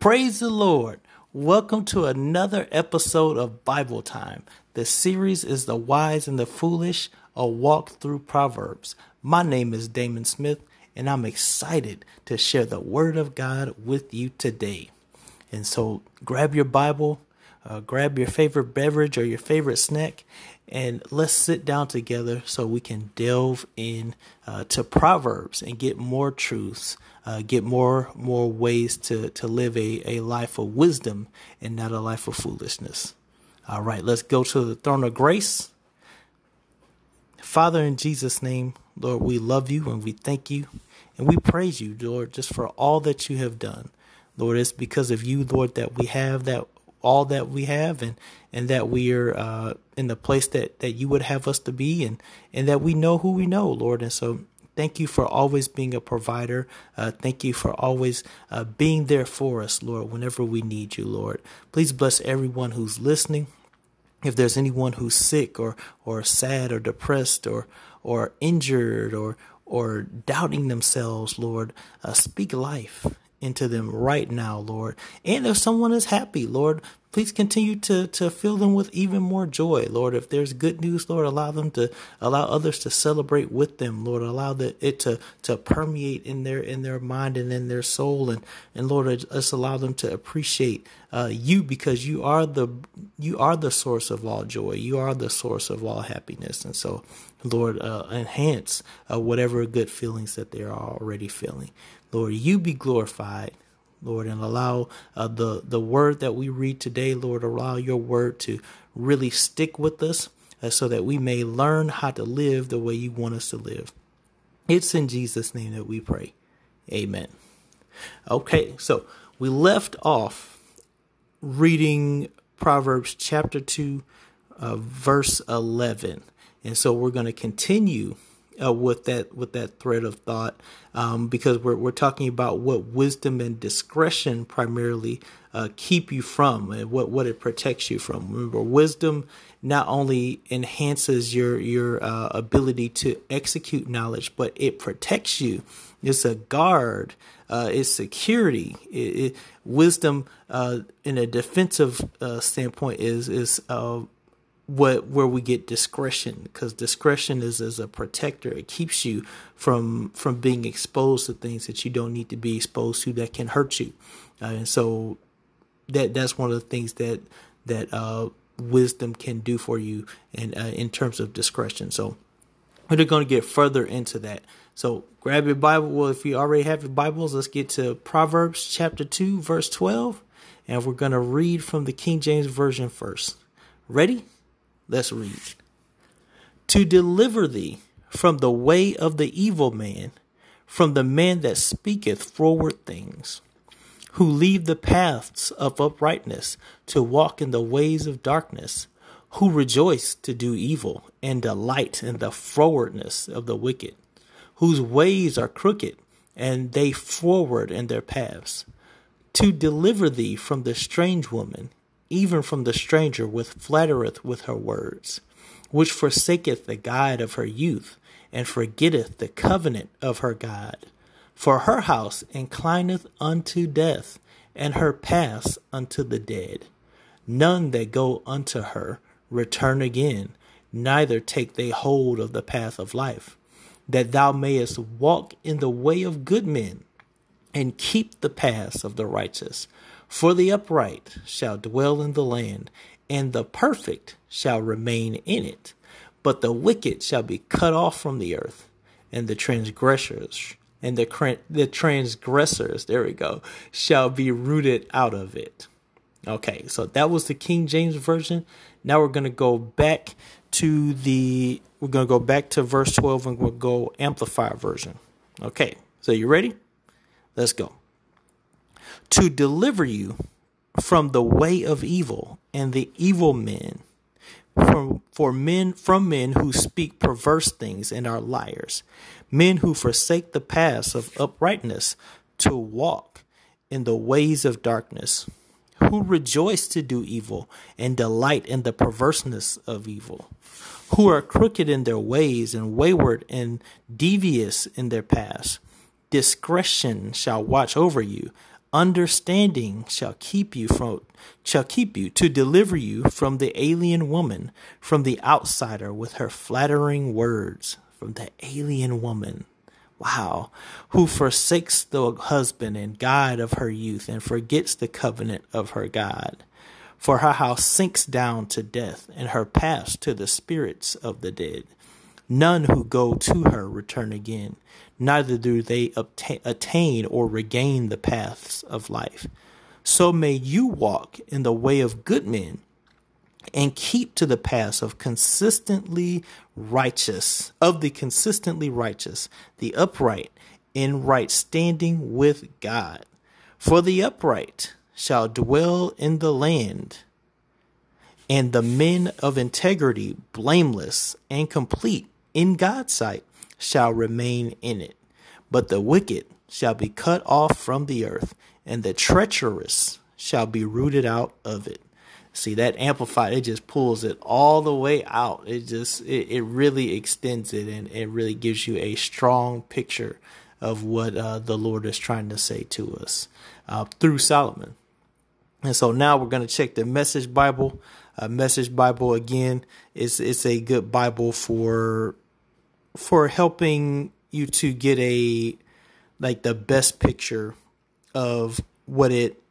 Praise the Lord. Welcome to another episode of Bible Time. The series is The Wise and the Foolish, a walk through Proverbs. My name is Damon Smith, and I'm excited to share the Word of God with you today. And so grab your Bible, uh, grab your favorite beverage or your favorite snack, and let's sit down together so we can delve in uh, to Proverbs and get more truths, uh, get more more ways to to live a, a life of wisdom and not a life of foolishness. All right, let's go to the throne of grace. Father, in Jesus' name, Lord, we love you and we thank you and we praise you, Lord, just for all that you have done. Lord, it's because of you, Lord, that we have that all that we have and and that we are uh, in the place that that you would have us to be and and that we know who we know lord. And so thank you for always being a provider. Uh, thank you for always uh, being there for us lord whenever we need you lord. Please bless everyone who's listening. If there's anyone who's sick or or sad or depressed or or injured or or doubting themselves lord uh, speak life into them right now, Lord. And if someone is happy, Lord, please continue to, to fill them with even more joy, Lord. If there's good news, Lord, allow them to allow others to celebrate with them, Lord. Allow the, it to, to permeate in their in their mind and in their soul, and and Lord, just allow them to appreciate uh, you because you are the you are the source of all joy. You are the source of all happiness, and so, Lord, uh, enhance uh, whatever good feelings that they are already feeling. Lord, you be glorified. Lord, and allow uh, the the word that we read today, Lord, allow your word to really stick with us, uh, so that we may learn how to live the way you want us to live. It's in Jesus' name that we pray. Amen. Okay, so we left off reading Proverbs chapter two, uh, verse eleven, and so we're going to continue uh, with that with that thread of thought um, because we're we're talking about what wisdom and discretion primarily uh, keep you from and what what it protects you from. Remember, wisdom not only enhances your your uh, ability to execute knowledge, but it protects you. It's a guard. Uh, it's security. It, it, wisdom, uh, in a defensive uh, standpoint, is is what where we get discretion because discretion is as a protector. It keeps you from from being exposed to things that you don't need to be exposed to that can hurt you. Uh, and so that that's one of the things that that uh, wisdom can do for you in uh, in terms of discretion. So we're going to get further into that. So grab your bible. Well if you already have your bibles let's get to proverbs chapter 2 verse 12 and we're going to read from the king james version first. Ready Let's read. To deliver thee from the way of the evil man, from the man that speaketh forward things, who leave the paths of uprightness to walk in the ways of darkness, who rejoice to do evil and delight in the frowardness of the wicked, whose ways are crooked and they forward in their paths, to deliver thee from the strange woman even from the stranger which flattereth with her words, which forsaketh the guide of her youth, and forgetteth the covenant of her God. For her house inclineth unto death, and her paths unto the dead. None that go unto her return again, neither take they hold of the path of life, that thou mayest walk in the way of good men, and keep the paths of the righteous. For the upright shall dwell in the land, and the perfect shall remain in it. But the wicked shall be cut off from the earth, and the transgressors and the the transgressors, there we go, shall be rooted out of it. Okay, so that was the King James version. Now we're going to go back to the we're going to go back to verse 12 and we'll go amplify version. Okay, so you ready? Let's go to deliver you from the way of evil and the evil men from for men from men who speak perverse things and are liars men who forsake the paths of uprightness to walk in the ways of darkness who rejoice to do evil and delight in the perverseness of evil who are crooked in their ways and wayward and devious in their paths. Discretion shall watch over you Understanding shall keep you from shall keep you to deliver you from the alien woman, from the outsider with her flattering words, from the alien woman. Wow, who forsakes the husband and guide of her youth and forgets the covenant of her God. For her house sinks down to death, and her paths to the spirits of the dead. None who go to her return again, neither do they attain or regain the paths of life. So may you walk in the way of good men and keep to the paths of consistently righteous, of the consistently righteous, the upright in right standing with God. For the upright shall dwell in the land and the men of integrity, blameless and complete, in God's sight shall remain in it. But the wicked shall be cut off from the earth, and the treacherous shall be rooted out of it. See that amplified, it just pulls it all the way out. It just it, it really extends it and it really gives you a strong picture of what uh, the Lord is trying to say to us uh, through Solomon. And so now we're going to check the Message Bible. Uh, Message Bible again. Is it's a good Bible for for helping you to get a like the best picture of what it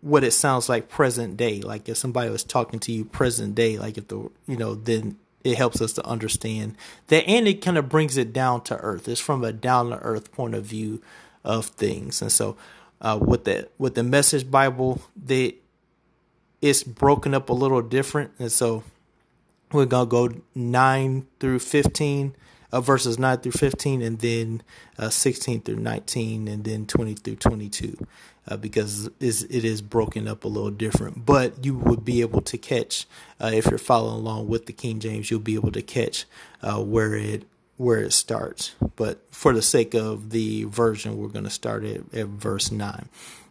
what it sounds like present day. Like if somebody was talking to you present day like if the you know then it helps us to understand that and it kind of brings it down to earth. It's from a down to earth point of view of things. And so uh, with the with the message bible they it's broken up a little different and so we're gonna go 9 through 15 uh, verses 9 through 15, and then uh, 16 through 19, and then 20 through 22, uh, because it is broken up a little different. But you would be able to catch, uh, if you're following along with the King James, you'll be able to catch uh, where it where it starts. But for the sake of the version, we're going to start at, at verse 9.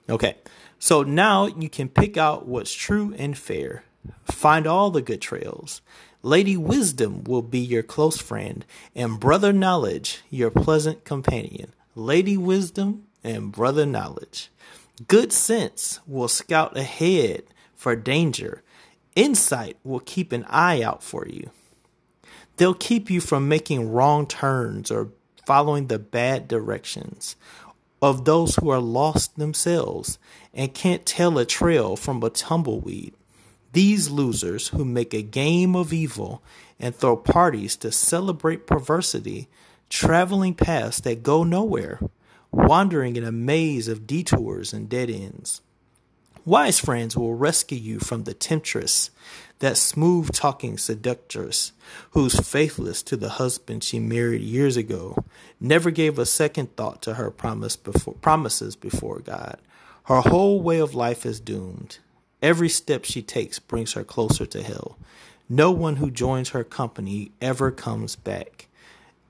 Okay, so now you can pick out what's true and fair, find all the good trails Lady Wisdom will be your close friend, and Brother Knowledge your pleasant companion. Lady Wisdom and Brother Knowledge. Good sense will scout ahead for danger. Insight will keep an eye out for you. They'll keep you from making wrong turns or following the bad directions of those who are lost themselves and can't tell a trail from a tumbleweed. These losers who make a game of evil and throw parties to celebrate perversity, traveling paths that go nowhere, wandering in a maze of detours and dead ends. Wise friends will rescue you from the temptress, that smooth talking seductress who's faithless to the husband she married years ago, never gave a second thought to her promise before, promises before God. Her whole way of life is doomed. Every step she takes brings her closer to hell. No one who joins her company ever comes back,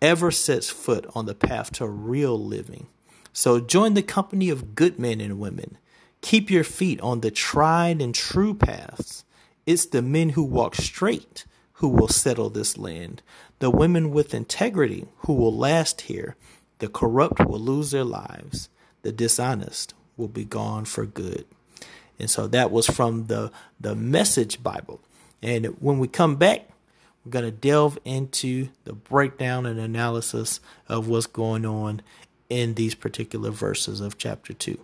ever sets foot on the path to real living. So join the company of good men and women. Keep your feet on the tried and true paths. It's the men who walk straight who will settle this land, the women with integrity who will last here. The corrupt will lose their lives, the dishonest will be gone for good. And so that was from the the Message Bible. And when we come back, we're going to delve into the breakdown and analysis of what's going on in these particular verses of chapter 2.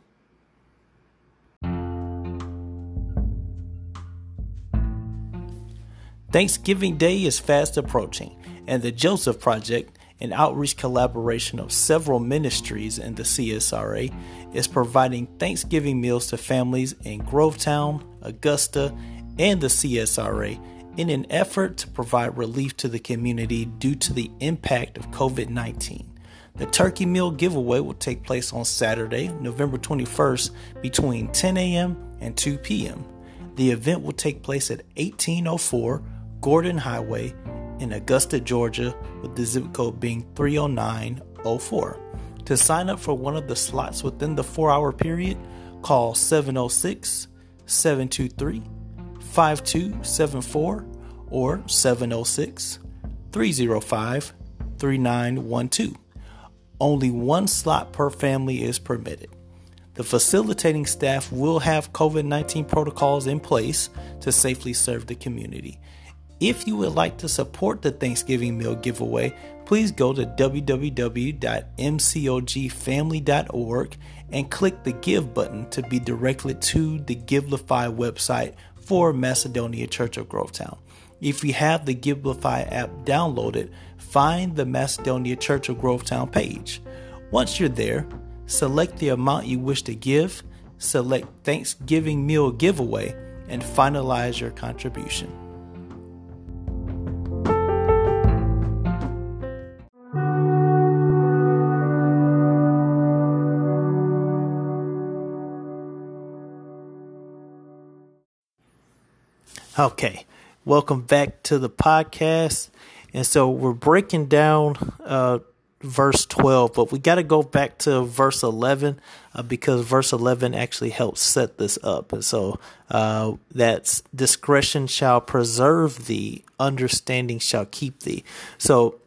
Thanksgiving Day is fast approaching, and the Joseph Project an outreach collaboration of several ministries in the CSRA, is providing Thanksgiving meals to families in Grovetown, Augusta, and the CSRA in an effort to provide relief to the community due to the impact of COVID 19. The turkey meal giveaway will take place on Saturday, November 21st, between 10 a.m. and 2 p.m. The event will take place at 1804 Gordon Highway in Augusta, Georgia, with the zip code being 30904. To sign up for one of the slots within the four hour period, call 706 723 5274 or 706 305 3912. Only one slot per family is permitted. The facilitating staff will have COVID 19 protocols in place to safely serve the community. If you would like to support the Thanksgiving meal giveaway, please go to www.mcogfamily.org and click the Give button to be directed to the Givelify website for Macedonia Church of Grovetown. If you have the Givelify app downloaded, find the Macedonia Church of Grovetown page. Once you're there, select the amount you wish to give, select Thanksgiving meal giveaway, and finalize your contribution. Okay, welcome back to the podcast. And so we're breaking down uh, verse 12, but we got to go back to verse 11 uh, because verse 11 actually helps set this up. And so uh, that's discretion shall preserve thee, understanding shall keep thee. So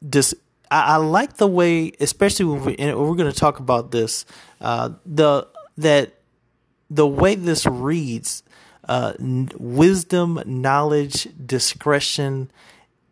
this. I, like the way, especially when we, and we're going to talk about this, uh, the that the way this reads uh, wisdom, knowledge, discretion,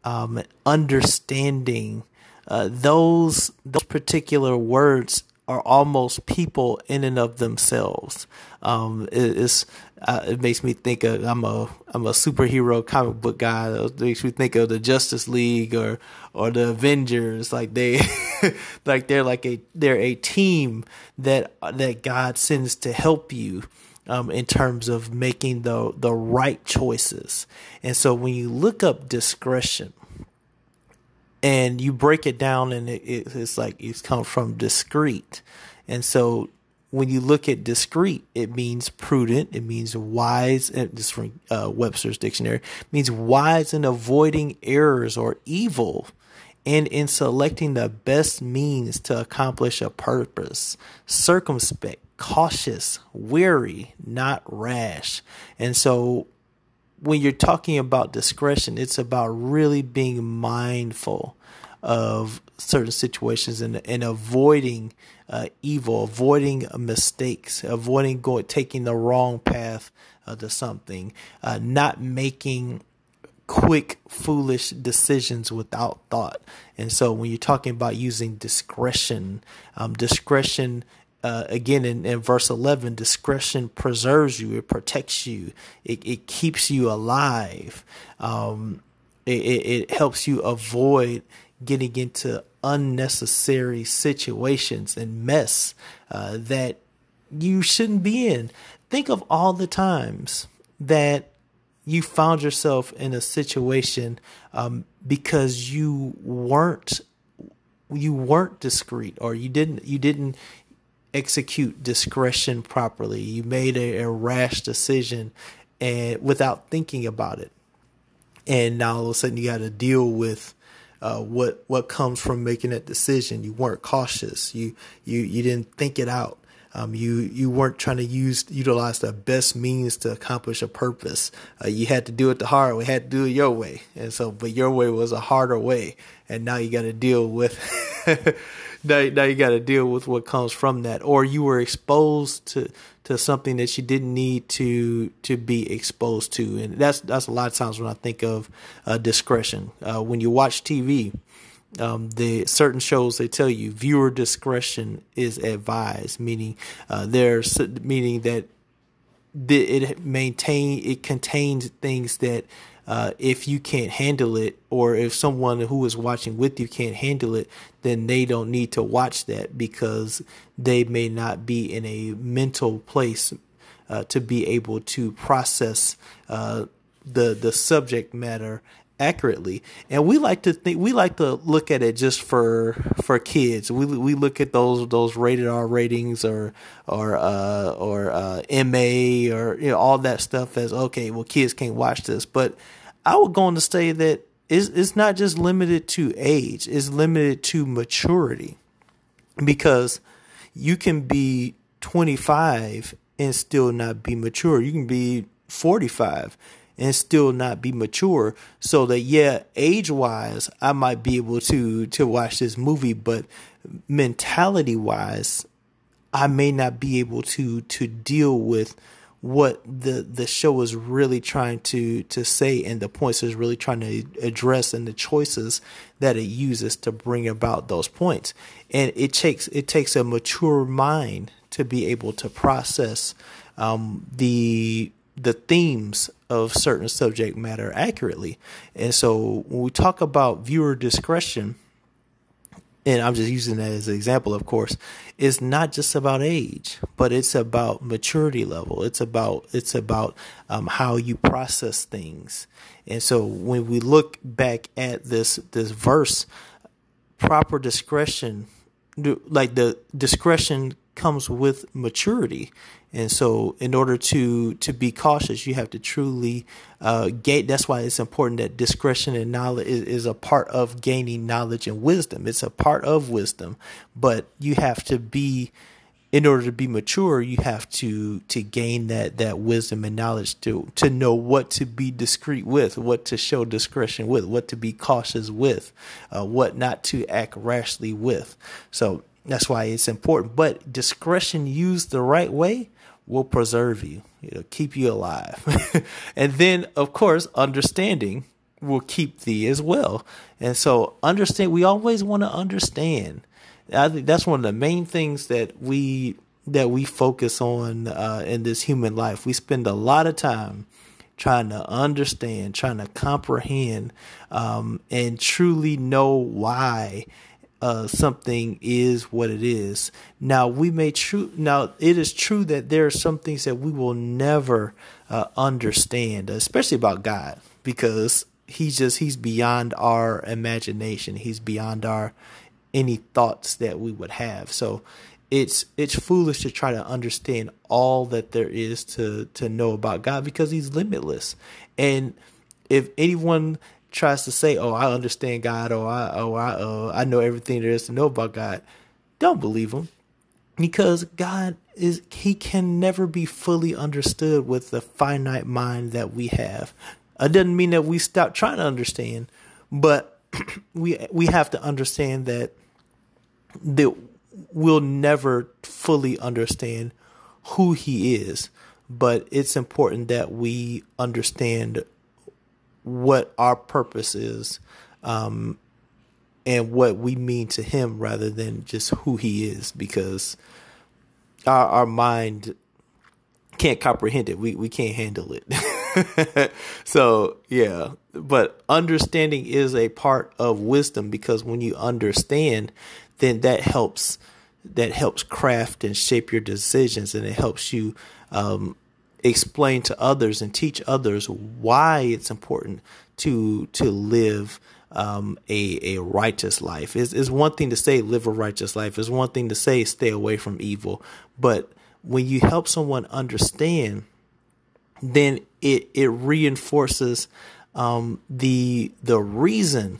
um, understanding. Uh, those those particular words are almost people in and of themselves. Um, it, uh, it makes me think of I'm a I'm a superhero comic book guy. It makes me think of the Justice League or or the Avengers. Like they like they're like a they're a team that that God sends to help you um, in terms of making the the right choices. And so when you look up discretion and you break it down, and it, it, it's like it's come from discreet. And so when you look at discreet, it means prudent. It means wise. This from uh, Webster's dictionary means wise in avoiding errors or evil, and in selecting the best means to accomplish a purpose. Circumspect, cautious, wary, not rash. And so when you're talking about discretion, it's about really being mindful of certain situations and, and avoiding uh, evil, avoiding mistakes, avoiding going taking the wrong path uh, to something, uh, not making quick, foolish decisions without thought. And so, when you're talking about using discretion, um, discretion uh, again in, in, verse 11 discretion preserves you it protects you it, it keeps you alive um, it, it, helps you avoid getting into unnecessary situations and mess uh, that you shouldn't be in. Think of all the times that you found yourself in a situation um, because you weren't you weren't discreet or you didn't you didn't execute discretion properly. You made a, a rash decision and without thinking about it. And now all of a sudden you got to deal with uh, what what comes from making that decision. You weren't cautious. You you you didn't think it out. Um, you you weren't trying to use utilize the best means to accomplish a purpose. Uh, you had to do it the hard way. Had to do it your way, and so but your way was a harder way, and now you got to deal with now, now you got to deal with what comes from that, or you were exposed to to something that you didn't need to to be exposed to, and that's that's a lot of times when I think of uh, discretion. Uh, when you watch TV, um, the certain shows they tell you viewer discretion is advised, meaning uh, there's meaning that it maintain it contains things that uh, if you can't handle it, or if someone who is watching with you can't handle it, then they don't need to watch that because they may not be in a mental place uh, to be able to process uh, the the subject matter accurately. And we like to think we like to look at it just for for kids. We we look at those those rated R ratings or or uh, or uh, MA or you know all that stuff as okay. Well, kids can't watch this, but I would go on to say that it's, it's not just limited to age; it's limited to maturity, because you can be 25 and still not be mature. You can be 45 and still not be mature so that yeah age wise i might be able to to watch this movie but mentality wise I may not be able to to deal with what the the show is really trying to to say and the points is really trying to address and the choices that it uses to bring about those points. And it takes it takes a mature mind to be able to process um, the the themes of certain subject matter accurately and so when we talk about viewer discretion and I'm just using that as an example, of course, it's not just about age, but it's about maturity level. It's about it's about um, how you process things. And so when we look back at this this verse, proper discretion, like the discretion comes with maturity. And so, in order to to be cautious, you have to truly uh, gate. That's why it's important that discretion and knowledge is, is, a part of gaining knowledge and wisdom. It's a part of wisdom, but you have to be, in order to be mature, you have to to gain that that wisdom and knowledge to to know what to be discreet with, what to show discretion with, what to be cautious with, uh, what not to act rashly with. So that's why it's important. But discretion used the right way will preserve you. It'll keep you alive. and then, of course, understanding will keep thee as well. And so, understand. We always want to understand. I think that's one of the main things that we that we focus on uh, in this human life. We spend a lot of time trying to understand, trying to comprehend, um, and truly know why uh, something is what it is. Now we may true. Now it is true that there are some things that we will never uh, understand, especially about God, because He's just He's beyond our imagination. He's beyond our any thoughts that we would have. So it's it's foolish to try to understand all that there is to to know about God because He's limitless. And if anyone tries to say, "Oh, I understand God," or "I, oh, I, uh, I know everything there is to know about God," don't believe him, because God is He can never be fully understood with the finite mind that we have. It doesn't mean that we stop trying to understand, but we we have to understand that that we'll never fully understand who He is. But it's important that we understand what our purpose is um, and what we mean to him rather than just who he is because our, our mind can't comprehend it. We, we can't handle it. so, yeah, but understanding is a part of wisdom because when you understand, then that helps that helps craft and shape your decisions and it helps you um, explain to others and teach others why it's important to to live um, a a righteous life. Is is one thing to say live a righteous life. Is one thing to say stay away from evil. But when you help someone understand, then it it reinforces um, the the reason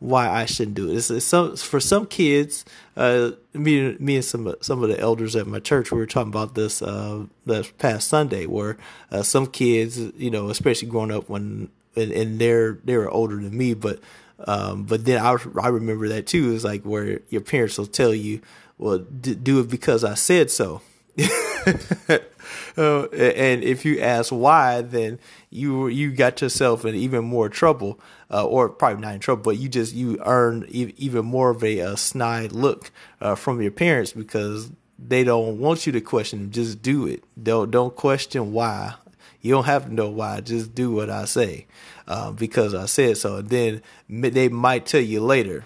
why I shouldn't do it. It's, it's some for some kids. Uh, me, me and some some of the elders at my church, we were talking about this uh, this past Sunday, where uh, some kids, you know, especially growing up when and, and they're they're older than me, but um, but then I I remember that too. Is like where your parents will tell you, well, d- do it because I said so. uh, and if you ask why, then you you got yourself in even more trouble, uh, or probably not in trouble, but you just you earn even more of a, a snide look uh, from your parents because they don't want you to question. Just do it. Don't don't question why. You don't have to know why. Just do what I say uh, because I said so. And then they might tell you later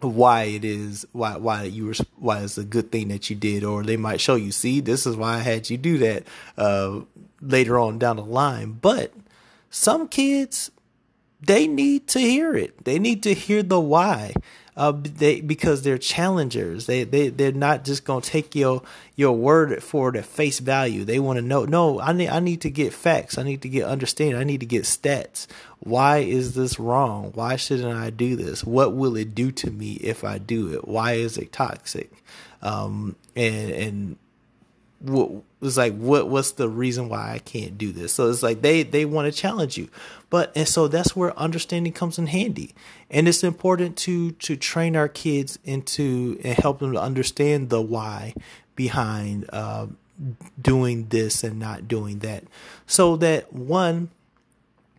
why it is why why you were why it's a good thing that you did or they might show you see this is why I had you do that uh, later on down the line but some kids they need to hear it they need to hear the why uh, they because they're challengers. They they they're not just gonna take your your word for it at face value. They want to know. No, I need I need to get facts. I need to get understanding. I need to get stats. Why is this wrong? Why shouldn't I do this? What will it do to me if I do it? Why is it toxic? Um, and and what it's like what what's the reason why I can't do this? So it's like they they want to challenge you. But and so that's where understanding comes in handy. And it's important to to train our kids into and help them to understand the why behind uh, doing this and not doing that. So that one,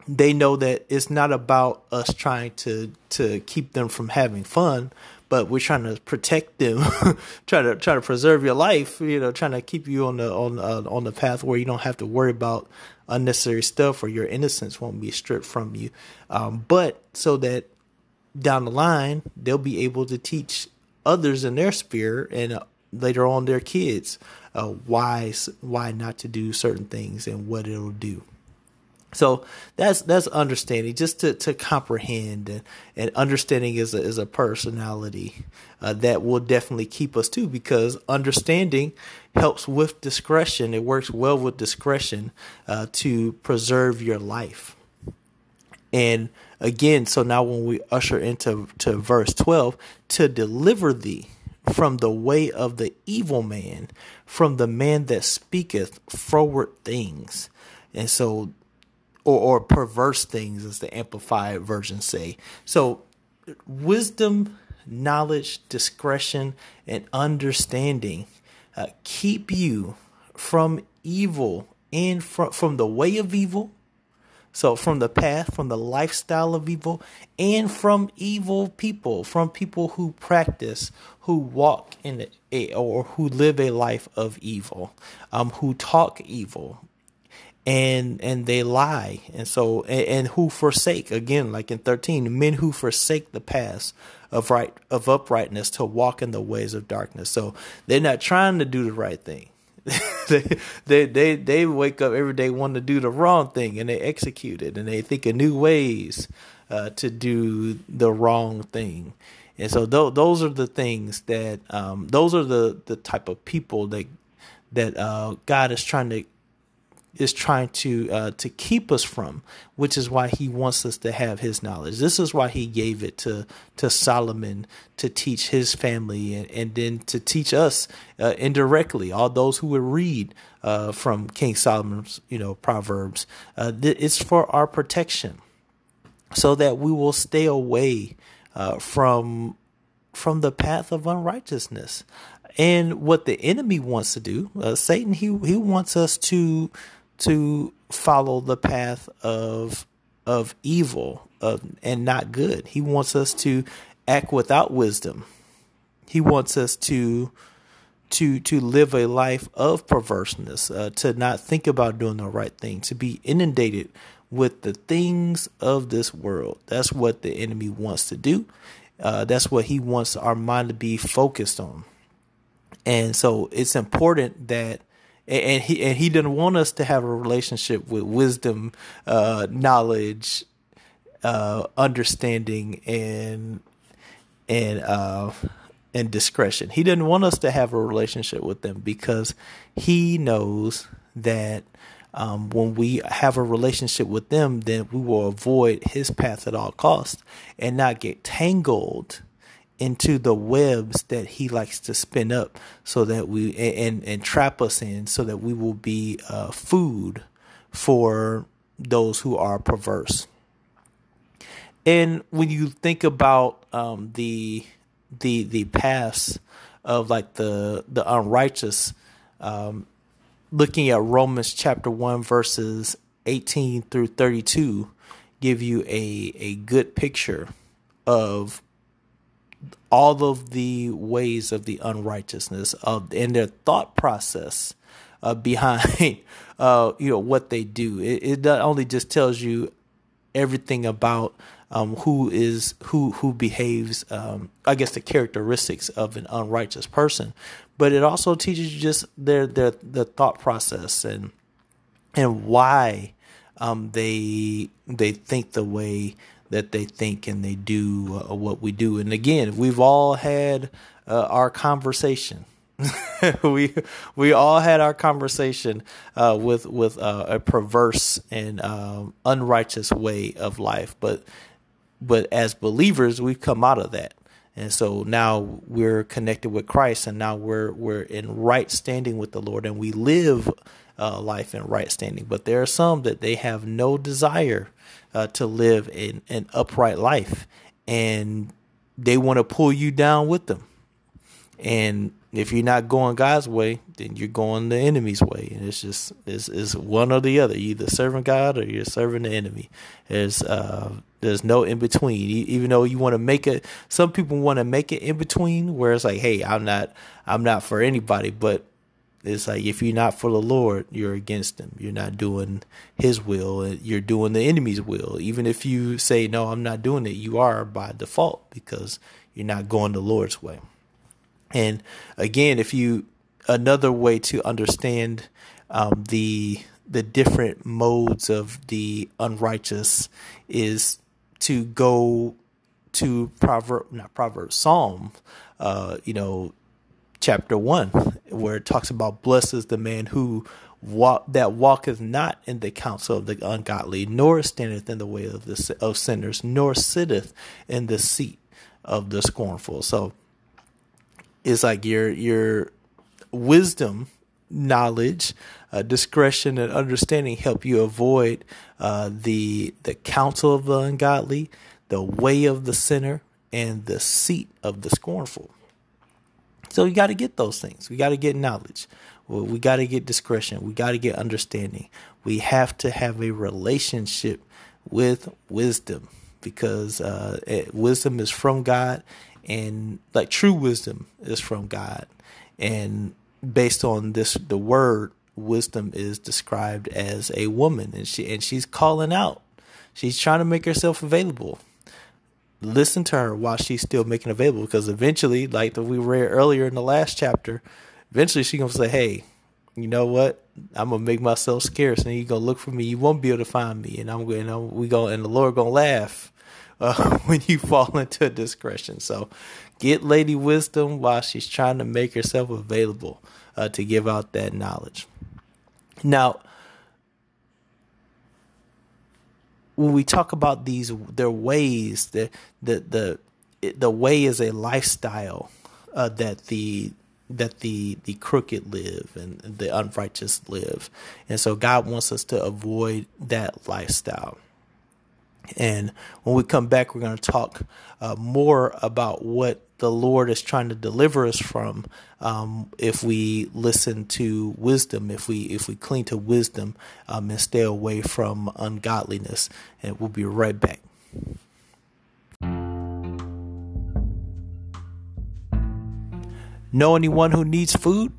they know that it's not about us trying to to keep them from having fun, but we're trying to protect them, try to try to preserve your life. You know, trying to keep you on the on uh, on the path where you don't have to worry about unnecessary stuff or your innocence won't be stripped from you. Um, but so that down the line they'll be able to teach others in their sphere and uh, later on their kids uh, why why not to do certain things and what it'll do. So that's that's understanding, just to, to comprehend and, and understanding is a is a personality uh, that will definitely keep us too, because understanding helps with discretion. It works well with discretion uh, to preserve your life. And again, so now when we usher into to verse twelve, to deliver thee from the way of the evil man, from the man that speaketh froward things. And so or, or perverse things, as the amplified version say. So, wisdom, knowledge, discretion, and understanding uh, keep you from evil and from from the way of evil. So, from the path, from the lifestyle of evil, and from evil people, from people who practice, who walk in a, or who live a life of evil, um, who talk evil, and and they lie. And so and, and, who forsake again like in 13 men who forsake the paths of right of uprightness to walk in the ways of darkness. So they're not trying to do the right thing. They, they they they wake up every day wanting to do the wrong thing and they execute it and they think of new ways uh, to do the wrong thing. And so th- those are the things that um, those are the the type of people that that uh, God is trying to is trying to uh, to keep us from, which is why he wants us to have his knowledge. This is why he gave it to to Solomon to teach his family and, and then to teach us uh, indirectly, all those who would read uh, from King Solomon's you know proverbs. Uh, it's for our protection, so that we will stay away uh, from from the path of unrighteousness. And what the enemy wants to do, uh, Satan, he he wants us to to follow the path of of evil of, and not good. He wants us to act without wisdom. He wants us to to to live a life of perverseness, uh, to not think about doing the right thing, to be inundated with the things of this world. That's what the enemy wants to do. Uh, that's what he wants our mind to be focused on. And so it's important that and he and he didn't want us to have a relationship with wisdom, uh, knowledge, uh, understanding, and and uh, and discretion. He didn't want us to have a relationship with them because he knows that um, when we have a relationship with them, then we will avoid his path at all costs and not get tangled into the webs that he likes to spin up so that we and and trap us in so that we will be uh, food for those who are perverse. And when you think about um, the the the past of like the the unrighteous um, looking at Romans chapter 1 verses 18 through 32 give you a a good picture of all of the ways of the unrighteousness of and their thought process uh, behind uh, you know what they do. It, it not only just tells you everything about um, who is who who behaves. Um, I guess the characteristics of an unrighteous person, but it also teaches you just their their the thought process and and why um, they they think the way that they think and they do uh, what we do. And again, we've all had uh, our conversation. we we all had our conversation uh, with with uh, a perverse and um, unrighteous way of life, but but as believers, we've come out of that, and so now we're connected with Christ, and now we're we're in right standing with the Lord, and we live uh, life in right standing. But there are some that they have no desire uh, to live an, an upright life, and they want to pull you down with them. And if you're not going God's way, then you're going the enemy's way, and it's just it's, it's one or the other. You're either serving God or you're serving the enemy. There's uh, there's no in between. Even though you want to make it, some people want to make it in between, where it's like, hey, I'm not I'm not for anybody, but it's like if you're not for the Lord, you're against him. You're not doing his will, you're doing the enemy's will. Even if you say no, I'm not doing it, you are by default because you're not going the Lord's way. And again, if you another way to understand um, the the different modes of the unrighteous is to go to proverb not proverb psalm uh, you know chapter 1 where it talks about blessed is the man who walk that walketh not in the counsel of the ungodly nor standeth in the way of the of sinners nor sitteth in the seat of the scornful. So it's like your your wisdom knowledge uh, discretion and understanding help you avoid uh, the the counsel of the ungodly the way of the sinner and the seat of the scornful so you got to get those things. We got to get knowledge. We got to get discretion. We got to get understanding. We have to have a relationship with wisdom because uh, it, wisdom is from God, and like true wisdom is from God. And based on this, the word wisdom is described as a woman, and she and she's calling out. She's trying to make herself available listen to her while she's still making available because eventually like that, we read earlier in the last chapter eventually she's gonna say hey you know what? I'm gonna make myself scarce and you're gonna look for me. You won't be able to find me. And i'm gonna we go and the lord gonna laugh uh, when you fall into a discretion. So get lady wisdom while she's trying to make herself available uh, to give out that knowledge. Now when we talk about these their ways the the the the way is a lifestyle uh, that the that the the crooked live and the unrighteous live. And so god wants us to avoid that lifestyle. And when we come back we're going to talk uh, more about what the Lord is trying to deliver us from um, if we listen to wisdom, if we if we cling to wisdom um, and stay away from ungodliness. And we'll be right back. Know anyone who needs food?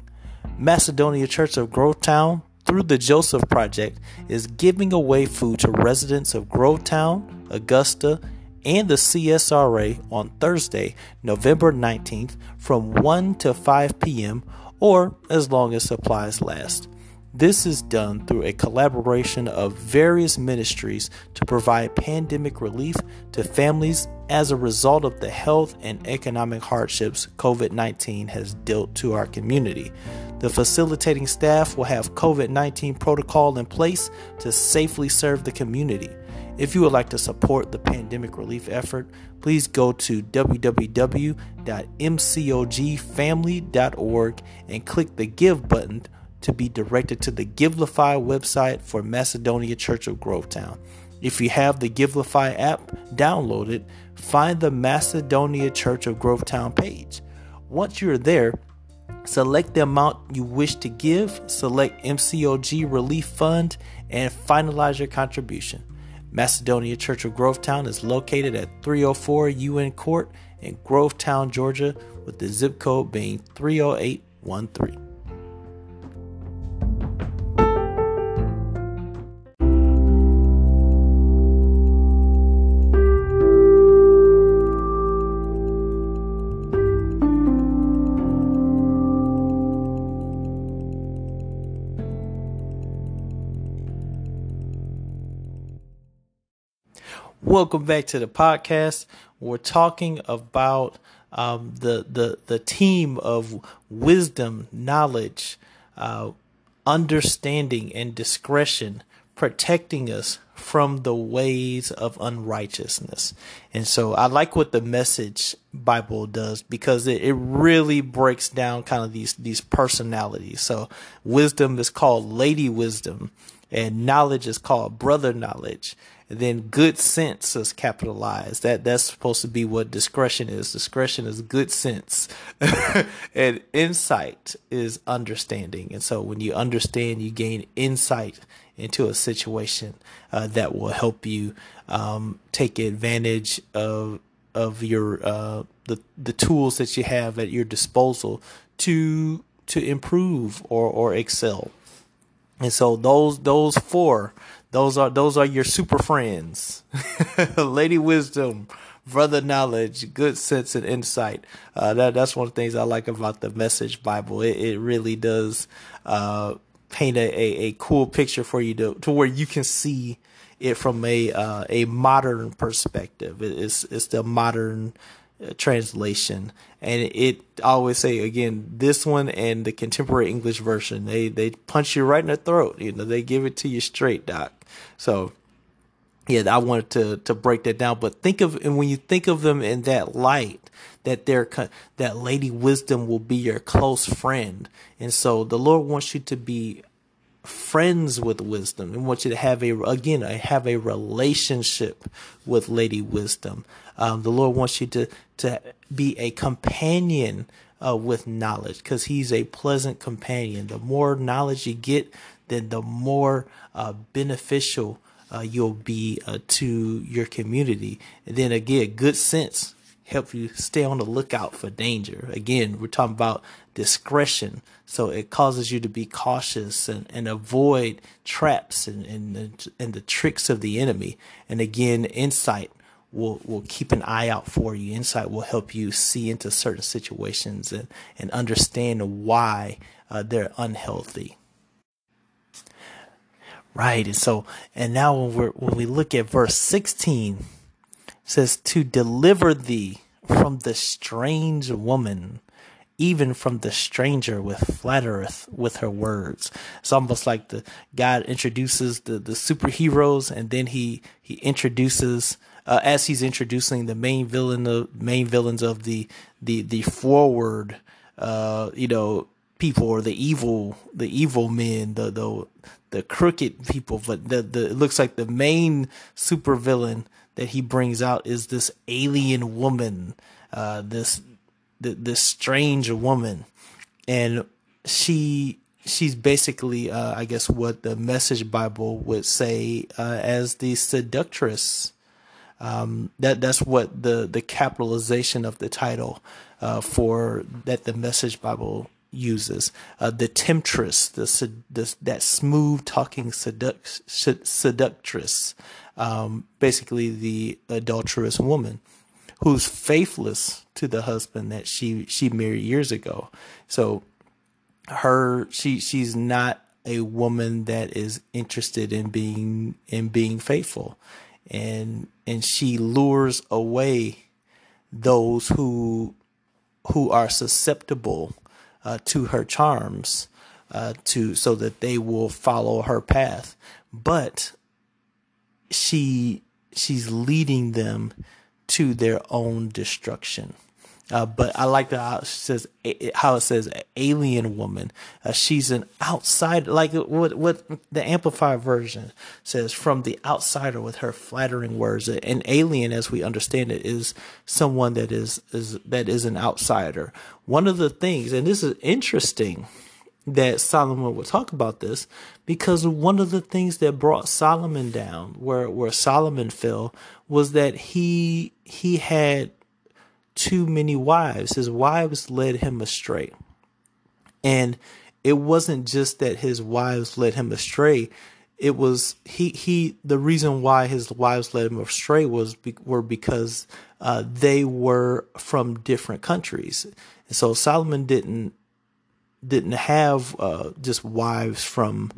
Macedonia Church of Grovetown, through the Joseph Project, is giving away food to residents of Grovetown, Augusta, and the CSRA on Thursday, November 19th from 1 to 5 p.m. or as long as supplies last. This is done through a collaboration of various ministries to provide pandemic relief to families as a result of the health and economic hardships COVID 19 has dealt to our community. The facilitating staff will have COVID 19 protocol in place to safely serve the community. If you would like to support the pandemic relief effort, please go to www.mcogfamily.org and click the Give button to be directed to the Givelify website for Macedonia Church of Grovetown. If you have the Givelify app downloaded, find the Macedonia Church of Grovetown page. Once you're there, select the amount you wish to give, select MCOG Relief Fund, and finalize your contribution. Macedonia Church of Grovetown is located at 304 UN Court in Grovetown, Georgia, with the zip code being 30813. Welcome back to the podcast. We're talking about um, the the the team of wisdom, knowledge, uh, understanding, and discretion, protecting us from the ways of unrighteousness. And so I like what the Message Bible does because it, it really breaks down kind of these these personalities. So wisdom is called Lady Wisdom, and knowledge is called Brother Knowledge then good sense is capitalized. That that's supposed to be what discretion is. Discretion is good sense, and insight is understanding. And so when you understand, you gain insight into a situation uh, that will help you um, take advantage of of your uh, the the tools that you have at your disposal to to improve or or excel. And so those those four, those are those are your super friends. Lady Wisdom, Brother Knowledge, Good Sense and Insight. Uh, that that's one of the things I like about the Message Bible. It it really does uh, paint a, a, a cool picture for you to to where you can see it from a uh, a modern perspective. It's it's the modern translation, and it, always say again this one and the contemporary English version they they punch you right in the throat. You know they give it to you straight, doc. So yeah, I wanted to to break that down. But think of and when you think of them in that light, that they're that Lady Wisdom will be your close friend, and so the Lord wants you to be friends with wisdom and want you to have a again I have a relationship with lady wisdom um, the lord wants you to to be a companion uh, with knowledge because he's a pleasant companion the more knowledge you get then the more uh, beneficial uh, you'll be uh, to your community and then again good sense help you stay on the lookout for danger. Again, we're talking about discretion. So it causes you to be cautious and, and avoid traps and, and, and the tricks of the enemy. And again, insight will, will keep an eye out for you. Insight will help you see into certain situations and, and understand why uh, they're unhealthy. Right. And so, and now when we when we look at verse 16, says to deliver thee from the strange woman even from the stranger with flattereth with her words. It's almost like the god introduces the the superheroes and then he he introduces uh, as he's introducing the main villain the main villains of the the the forward uh you know people or the evil the evil men the the the crooked people. But the the it looks like the main super villain that he brings out is this alien woman, uh, this this strange woman, and she she's basically, uh, I guess, what the Message Bible would say uh, as the seductress. Um, that that's what the the capitalization of the title uh, for that the Message Bible uses. Uh, the temptress, the, the that smooth talking seduct, seductress um, basically the adulterous woman who's faithless to the husband that she she married years ago. So her she she's not a woman that is interested in being in being faithful and and she lures away those who who are susceptible uh, to her charms uh, to so that they will follow her path but she she's leading them to their own destruction. Uh, but I like the how it says how it says alien woman. Uh, she's an outside, like what what the amplified version says, from the outsider with her flattering words. An alien, as we understand it, is someone that is is that is an outsider. One of the things, and this is interesting, that Solomon would talk about this because one of the things that brought Solomon down where where Solomon fell was that he he had too many wives. His wives led him astray. And it wasn't just that his wives led him astray. It was he he the reason why his wives led him astray was were because uh, they were from different countries. And so Solomon didn't didn't have uh, just wives from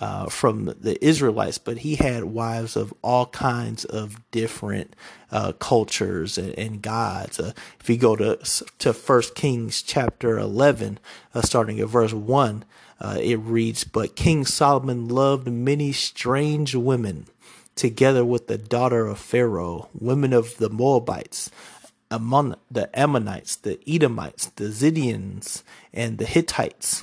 uh, from the Israelites, but he had wives of all kinds of different uh, cultures and, and gods. Uh, if you go to to First Kings chapter eleven, uh, starting at verse one, uh, it reads, "But King Solomon loved many strange women." Together with the daughter of Pharaoh, women of the Moabites, among the Ammonites, the Edomites, the Zidonians, and the Hittites.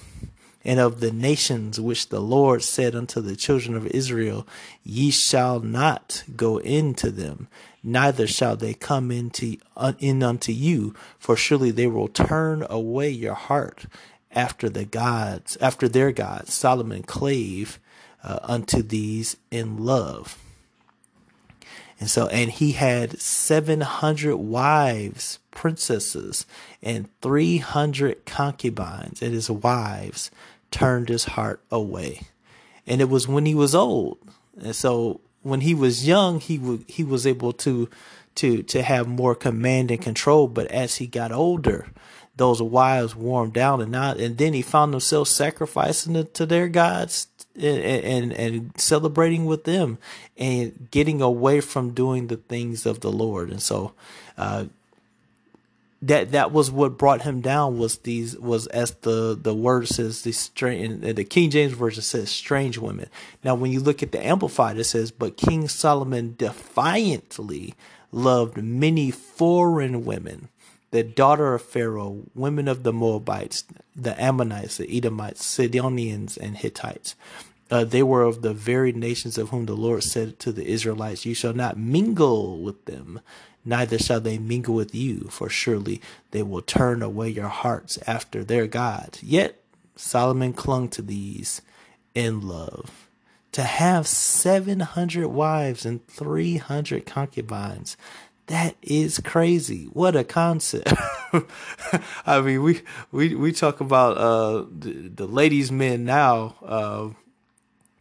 and of the nations which the Lord said unto the children of Israel, Ye shall not go into them, neither shall they come into uh, in unto you, for surely they will turn away your heart after the gods, after their gods. Solomon clave uh, unto these in love. And so, and he had 700 wives, princesses, and 300 concubines, and his wives turned his heart away. And it was when he was old. And so, when he was young, he w- he was able to to to have more command and control. But as he got older, those wives him down, and not. And then he found himself sacrificing to, to their gods and, and, and celebrating with them and getting away from doing the things of the Lord. And so, uh, that that was what brought him down was these was as the the word says the strange the King James version says strange women. Now when you look at the amplified it says but King Solomon defiantly loved many foreign women the daughter of Pharaoh, women of the Moabites, the Ammonites, the Edomites, Sidonians, and Hittites. Uh, they were of the very nations of whom the Lord said to the Israelites, You shall not mingle with them, neither shall they mingle with you, for surely they will turn away your hearts after their God. Yet Solomon clung to these in love. To have 700 wives and 300 concubines, that is crazy. What a concept. I mean, we, we, we talk about, uh, the, the ladies men now, uh,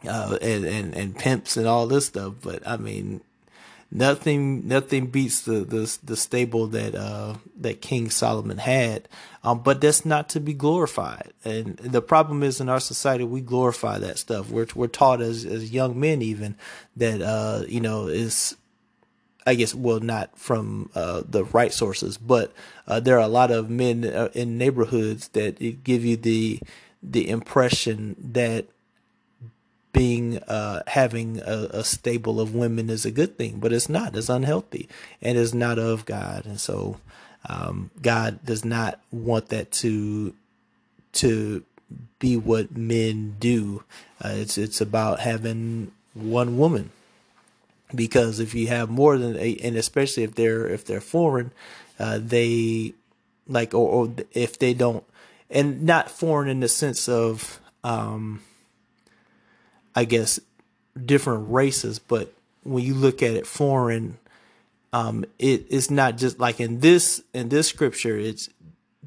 uh, and, and, and pimps and all this stuff. But I mean, nothing, nothing beats the, the, the stable that, uh, that King Solomon had. Um, but that's not to be glorified. And the problem is in our society, we glorify that stuff. We're, we're taught as, as young men even that, uh, you know, is, I guess, well, not from uh, the right sources, but uh, there are a lot of men uh, in neighborhoods that give you the the impression that being uh, having a, a, stable of women is a good thing, but it's not. It's unhealthy and it's not of God. And so um, God does not want that to to be what men do. Uh, it's it's about having one woman because if you have more than eight, and especially if they're if they're foreign, uh, they like or, or if they don't and not foreign in the sense of um, I guess, different races, but when you look at it foreign, um, it it's not just like in this in this scripture. It's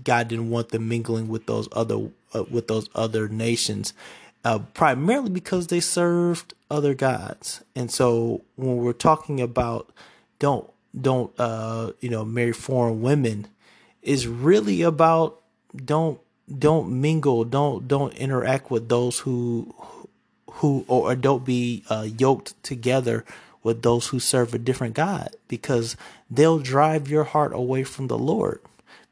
God didn't want them mingling with those other uh, with those other nations, uh, primarily because they served other gods. And so when we're talking about don't don't uh, you know marry foreign women, is really about don't don't mingle, don't don't interact with those who who or don't be uh, yoked together with those who serve a different God because they'll drive your heart away from the Lord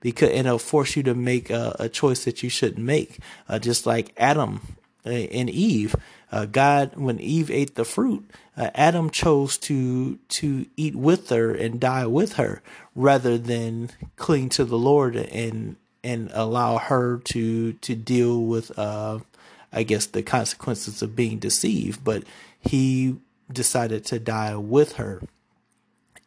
because and it'll force you to make a, a choice that you shouldn't make. Uh, just like Adam uh, and Eve, uh, God when Eve ate the fruit, uh, Adam chose to to eat with her and die with her rather than cling to the Lord and and allow her to to deal with uh, I guess, the consequences of being deceived, but he decided to die with her.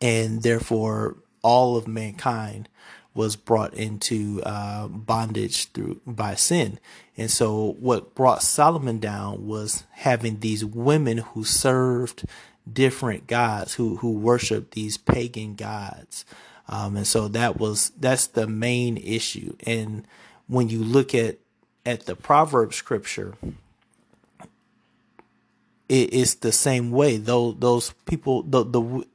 And therefore, all of mankind was brought into uh, bondage through by sin. And so, what brought Solomon down was having these women who served different gods, who who worshiped these pagan gods. Um, and so that was that's the main issue. And when you look at at the proverb scripture, it, it's the same way. Those those people, the the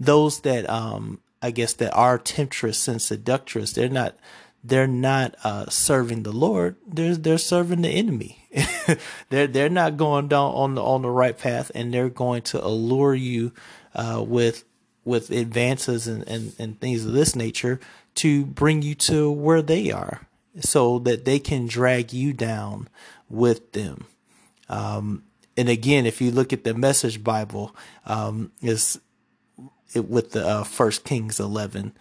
those that um I guess that are temptress and seductress, they're not they're not uh, serving the Lord. They're they're serving the enemy. they're they're not going down on the on the right path, and they're going to allure you uh, with with advances and, and, and things of this nature to bring you to where they are so that they can drag you down with them. Um, and again, if you look at the Message Bible, um, is it, with the uh, First Kings eleven,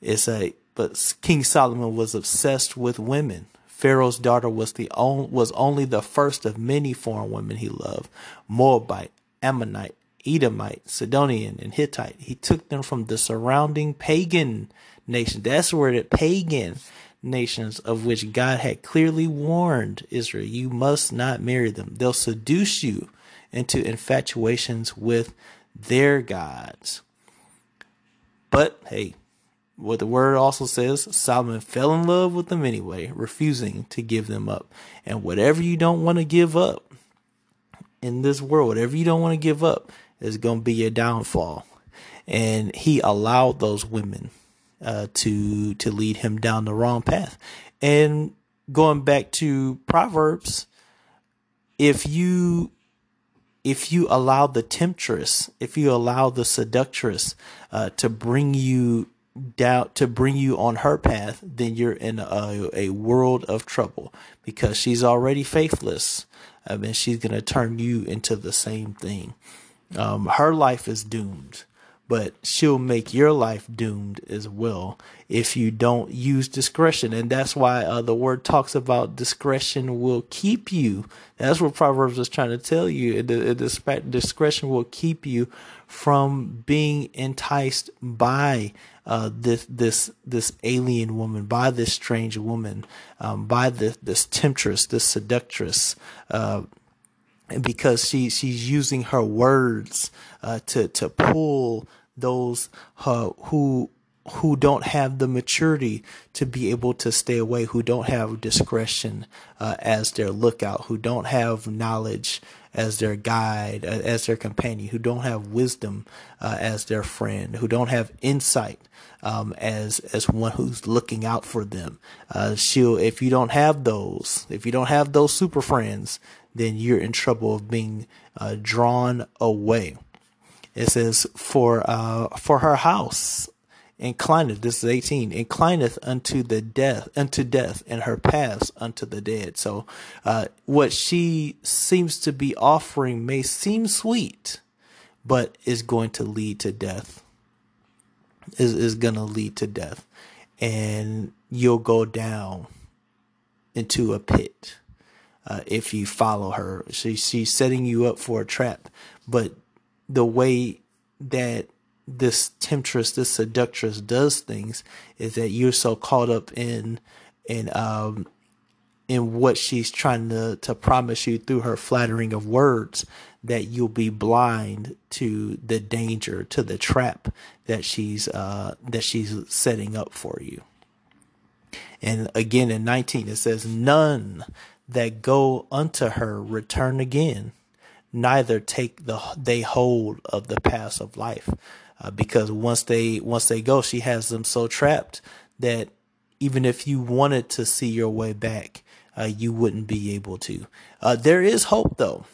it's a but King Solomon was obsessed with women, Pharaoh's daughter was the on, was only the first of many foreign women he loved. Moabite, Ammonite, Edomite, Sidonian, and Hittite. He took them from the surrounding pagan nations. That's where the pagan nations of which God had clearly warned Israel, you must not marry them. They'll seduce you into infatuations with their gods. But hey, what the word also says, Solomon fell in love with them anyway, refusing to give them up. And whatever you don't want to give up in this world, whatever you don't want to give up, is going to be your downfall. And he allowed those women uh, to to lead him down the wrong path. And going back to Proverbs, if you if you allow the temptress, if you allow the seductress uh, to bring you doubt to bring you on her path, then you're in a, a world of trouble because she's already faithless. I mean, she's going to turn you into the same thing. Um, her life is doomed but she'll make your life doomed as well if you don't use discretion. And that's why uh, the word talks about discretion will keep you. That's what Proverbs is trying to tell you. Discretion will keep you from being enticed by uh, this this this alien woman, by this strange woman, um, by this this temptress, this seductress. Uh, because she she's using her words uh, to to pull those uh, who who don't have the maturity to be able to stay away, who don't have discretion uh, as their lookout, who don't have knowledge as their guide, uh, as their companion, who don't have wisdom uh, as their friend, who don't have insight um, as as one who's looking out for them. Uh, she'll, if you don't have those, if you don't have those super friends, then you're in trouble of being uh, drawn away. It says, "For uh, for her house inclineth." This is eighteen. Inclineth unto the death, unto death, and her paths unto the dead. So, uh, what she seems to be offering may seem sweet, but is going to lead to death. Is is going to lead to death, and you'll go down into a pit. Uh, if you follow her. She, she's setting you up for a trap, but the way that this temptress, this seductress does things is that you're so caught up in in um in what she's trying to to promise you through her flattering of words that you'll be blind to the danger to the trap that she's uh that she's setting up for you and again in 19 it says none that go unto her return again neither take the they hold of the paths of life. Uh, because once they once they go she has them so trapped that even if you wanted to see your way back uh, you wouldn't be able to. Uh, there is hope though.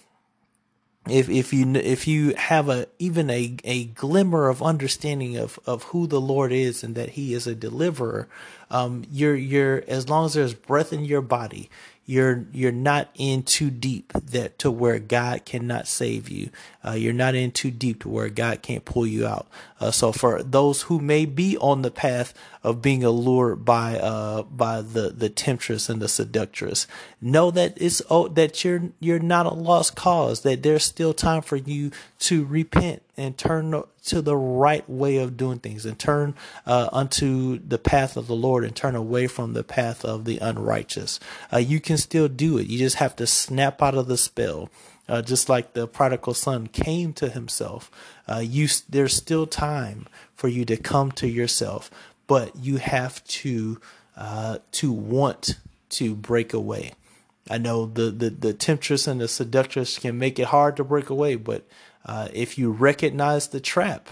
If if you if you have a even a a glimmer of understanding of of who the Lord is and that He is a deliverer, um, you're you're as long as there's breath in your body, you're you're not in too deep that to where God cannot save you. Uh, you're not in too deep to where God can't pull you out. Uh, so for those who may be on the path of being allured by uh by the the temptress and the seductress, know that it's oh that you're you're not a lost cause. That there's still time for you to repent and turn to the right way of doing things and turn uh, unto the path of the Lord and turn away from the path of the unrighteous. Uh, you can still do it. You just have to snap out of the spell. Uh, just like the prodigal son came to himself, uh, you there's still time for you to come to yourself, but you have to uh, to want to break away. I know the, the the temptress and the seductress can make it hard to break away, but uh, if you recognize the trap,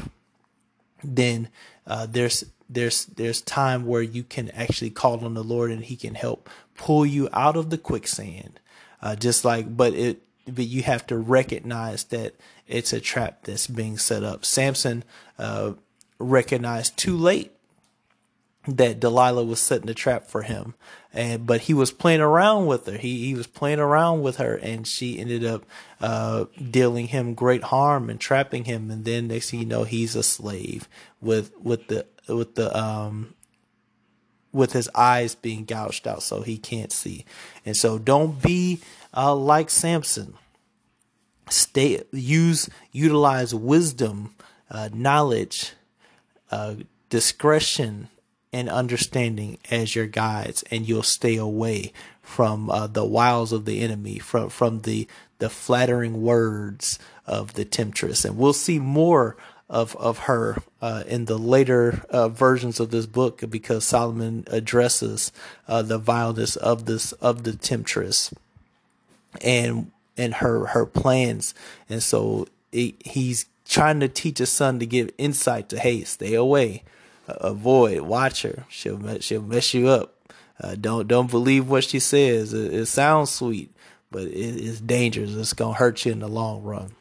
then uh, there's there's there's time where you can actually call on the Lord and He can help pull you out of the quicksand. Uh, just like, but it but you have to recognize that it's a trap that's being set up. Samson uh, recognized too late that Delilah was setting a trap for him. And but he was playing around with her. He he was playing around with her, and she ended up uh, dealing him great harm and trapping him. And then they see, you know, he's a slave with with the with the um with his eyes being gouged out so he can't see. And so don't be uh, like Samson. Stay use utilize wisdom, uh, knowledge, uh, discretion, and understanding as your guides, and you'll stay away from uh, the wiles of the enemy, from from the the flattering words of the temptress. And we'll see more of of her uh, in the later uh, versions of this book because Solomon addresses uh, the vileness of this of the temptress and and her her plans. And so it, he's trying to teach his son to give insight to hey stay away uh, avoid watch her. She'll she'll mess you up. Uh, don't don't believe what she says. It, it sounds sweet but it, it's dangerous. It's gonna hurt you in the long run.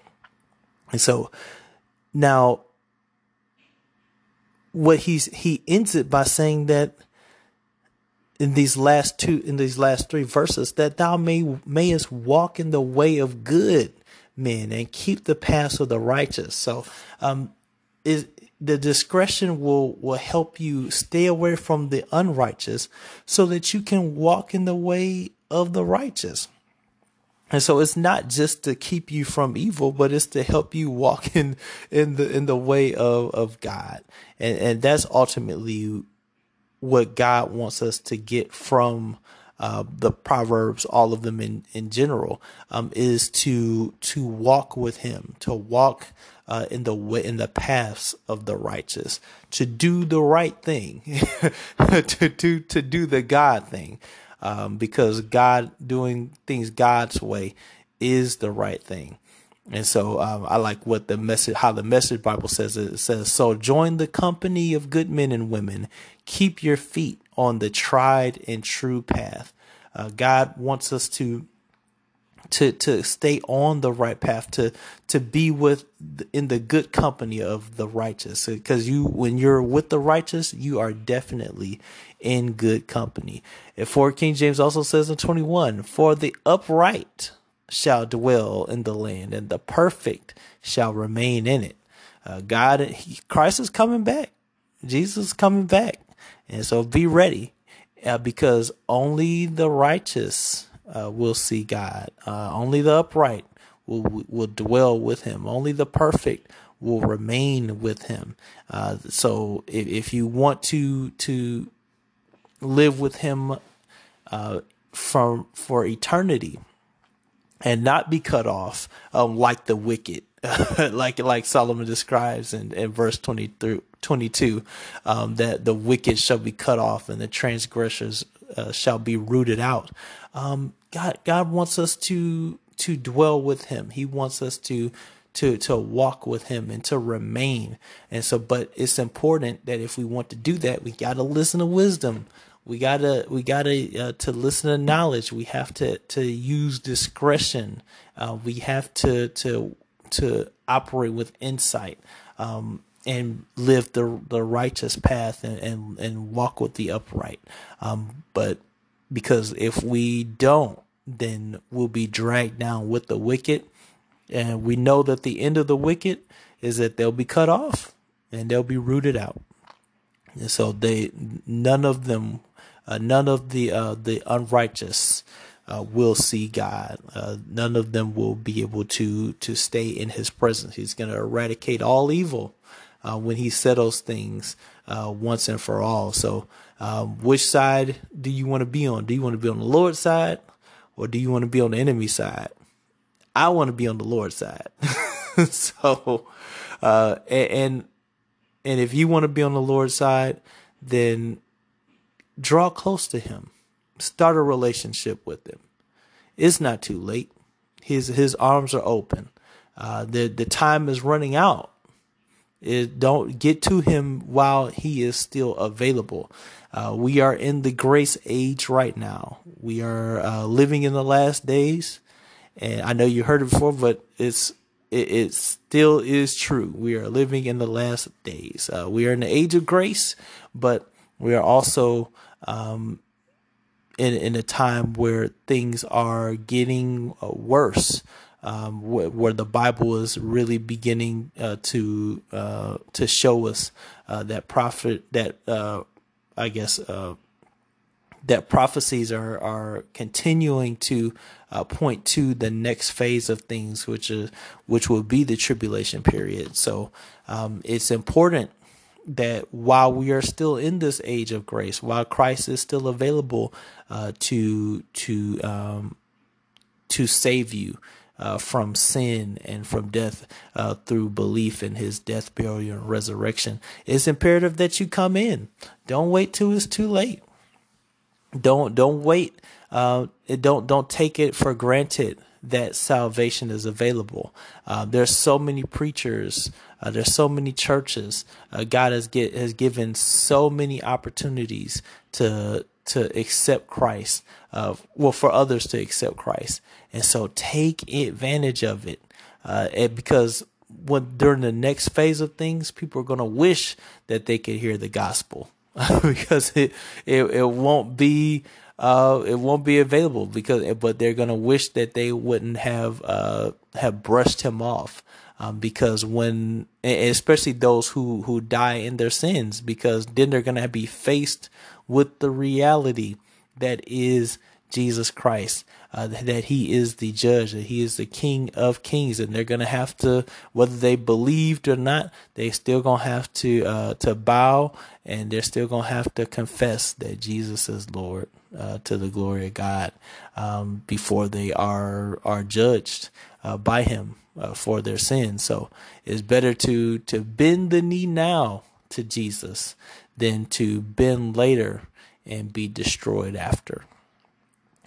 And so now, what he's he ends it by saying that in these last two in these last three verses that thou may mayest walk in the way of good men and keep the paths of the righteous. So, um, is the discretion will will help you stay away from the unrighteous, so that you can walk in the way of the righteous. And so it's not just to keep you from evil, but it's to help you walk in, in the, in the way of, of God. And, and that's ultimately what God wants us to get from, uh, the Proverbs, all of them in, in general, um, is to, to walk with him, to walk, uh, in the way, in the paths of the righteous, to do the right thing, to do, to do the God thing um, because God doing things God's way is the right thing. And so um, I like what the message, how the message Bible says it. it says, so join the company of good men and women. Keep your feet on the tried and true path. Uh, God wants us to to to stay on the right path to to be with in the good company of the righteous. Because you when you're with the righteous you are definitely in good company. And for king james also says in 21 for the upright shall dwell in the land and the perfect shall remain in it. Uh, god he, christ is coming back. Jesus is coming back and so be ready uh, because only the righteous uh, will see God. Uh, only the upright will will dwell with Him. Only the perfect will remain with Him. Uh, so if, if you want to to live with Him uh, from for eternity and not be cut off um, like the wicked, like like Solomon describes in, in verse 20 through 22, um, that the wicked shall be cut off and the transgressors uh, shall be rooted out. Um, God, God wants us to to dwell with Him. He wants us to to to walk with Him and to remain. And so, but it's important that if we want to do that, we got to listen to wisdom. We gotta we gotta uh, to listen to knowledge. We have to to use discretion. Uh, we have to to to operate with insight. Um, and live the the righteous path and and, and walk with the upright. Um, but because if we don't, then we'll be dragged down with the wicked. And we know that the end of the wicked is that they'll be cut off and they'll be rooted out. And so they, none of them, uh, none of the uh, the unrighteous uh, will see God. Uh, none of them will be able to to stay in His presence. He's going to eradicate all evil uh, when He settles things uh, once and for all. So um, which side do you want to be on? Do you want to be on the Lord's side or do you want to be on the enemy side? I want to be on the Lord's side. so, uh, and, and if you want to be on the Lord's side, then draw close to him. Start a relationship with him. It's not too late. His, his arms are open. Uh, the, the time is running out. Don't get to him while he is still available. Uh, we are in the grace age right now. We are uh, living in the last days, and I know you heard it before, but it's it, it still is true. We are living in the last days. Uh, we are in the age of grace, but we are also um, in in a time where things are getting uh, worse. Um, where, where, the Bible is really beginning uh, to uh, to show us uh, that prophet that uh, I guess, uh, that prophecies are are continuing to uh, point to the next phase of things, which is which will be the tribulation period. So um, it's important that while we are still in this age of grace, while Christ is still available to to um, to save you. Uh, from sin and from death uh, through belief in his death, burial, and resurrection. It's imperative that you come in. Don't wait till it's too late. Don't don't wait. Uh, don't don't take it for granted that salvation is available. Uh, there's so many preachers. Uh, there's so many churches. Uh, God has get has given so many opportunities to to accept Christ. Uh, well, for others to accept Christ, and so take advantage of it. Uh, because when during the next phase of things, people are going to wish that they could hear the gospel because it, it it won't be uh, it won't be available because but they're gonna wish that they wouldn't have uh, have brushed him off um, because when especially those who who die in their sins because then they're gonna be faced with the reality that is Jesus Christ, uh, that He is the judge, that He is the King of Kings, and they're gonna have to, whether they believed or not, they still gonna have to uh, to bow, and they're still gonna have to confess that Jesus is Lord uh, to the glory of God um, before they are are judged uh, by Him uh, for their sins. So it's better to to bend the knee now to Jesus than to bend later and be destroyed after.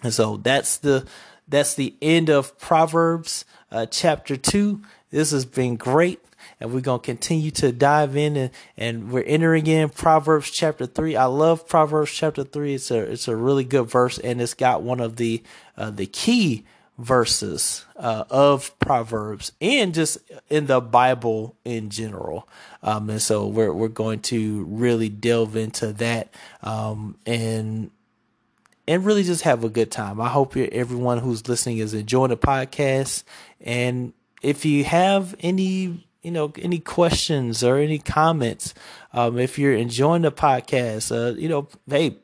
And so that's the that's the end of Proverbs uh, chapter two. This has been great, and we're gonna continue to dive in and, and we're entering in Proverbs chapter three. I love Proverbs chapter three. It's a it's a really good verse, and it's got one of the uh, the key verses uh, of Proverbs and just in the Bible in general. Um, and so we're we're going to really delve into that um, and and really just have a good time. I hope everyone who's listening is enjoying the podcast. And if you have any, you know, any questions or any comments, um, if you're enjoying the podcast, uh, you know, hey,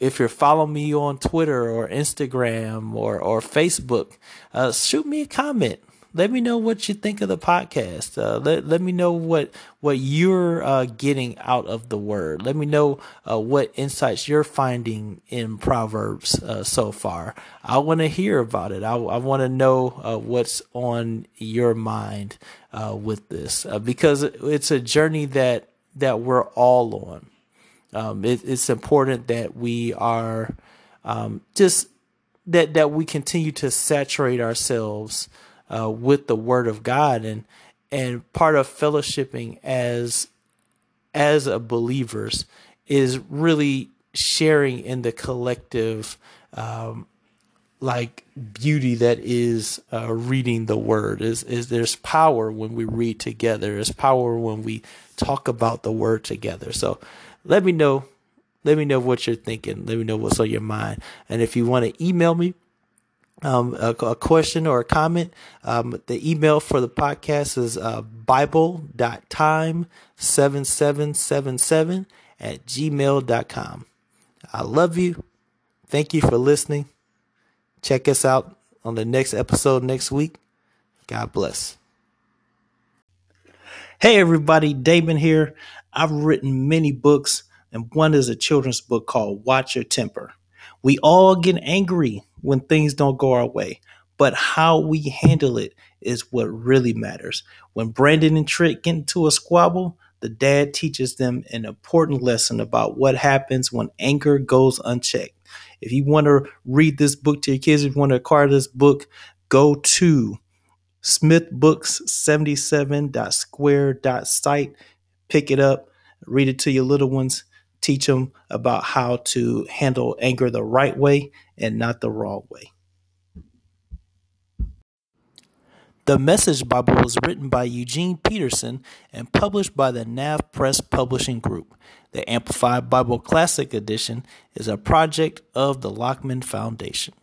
if you're following me on Twitter or Instagram or or Facebook, uh, shoot me a comment let me know what you think of the podcast. Uh, let let me know what what you're uh, getting out of the word. Let me know uh, what insights you're finding in Proverbs uh, so far. I want to hear about it. I, I want to know uh, what's on your mind uh, with this because it's a journey that that we're all on. Um, it, it's important that we are um, just that that we continue to saturate ourselves uh, with the Word of God, and and part of fellowshipping as as a believers is really sharing in the collective um, like beauty that is uh, reading the word. Is is there's power when we read together. There's power when we talk about the word together. So let me know. Let me know what you're thinking. Let me know what's on your mind. And if you want to email me um, a, a, question or a comment, um, the email for the podcast is uh, bible.time7777 at gmail.com. I love you. Thank you for listening. Check us out on the next episode next week. God bless. Hey, everybody, Damon here. I've written many books, and one is a children's book called Watch Your Temper. We all get angry when things don't go our way, but how we handle it is what really matters. When Brandon and Trick get into a squabble, the dad teaches them an important lesson about what happens when anger goes unchecked. If you want to read this book to your kids, if you want to acquire this book, go to smithbooks77.square.site, pick it up, read it to your little ones teach them about how to handle anger the right way and not the wrong way. The Message Bible was written by Eugene Peterson and published by the Nav Press Publishing Group. The Amplified Bible Classic Edition is a project of the Lockman Foundation.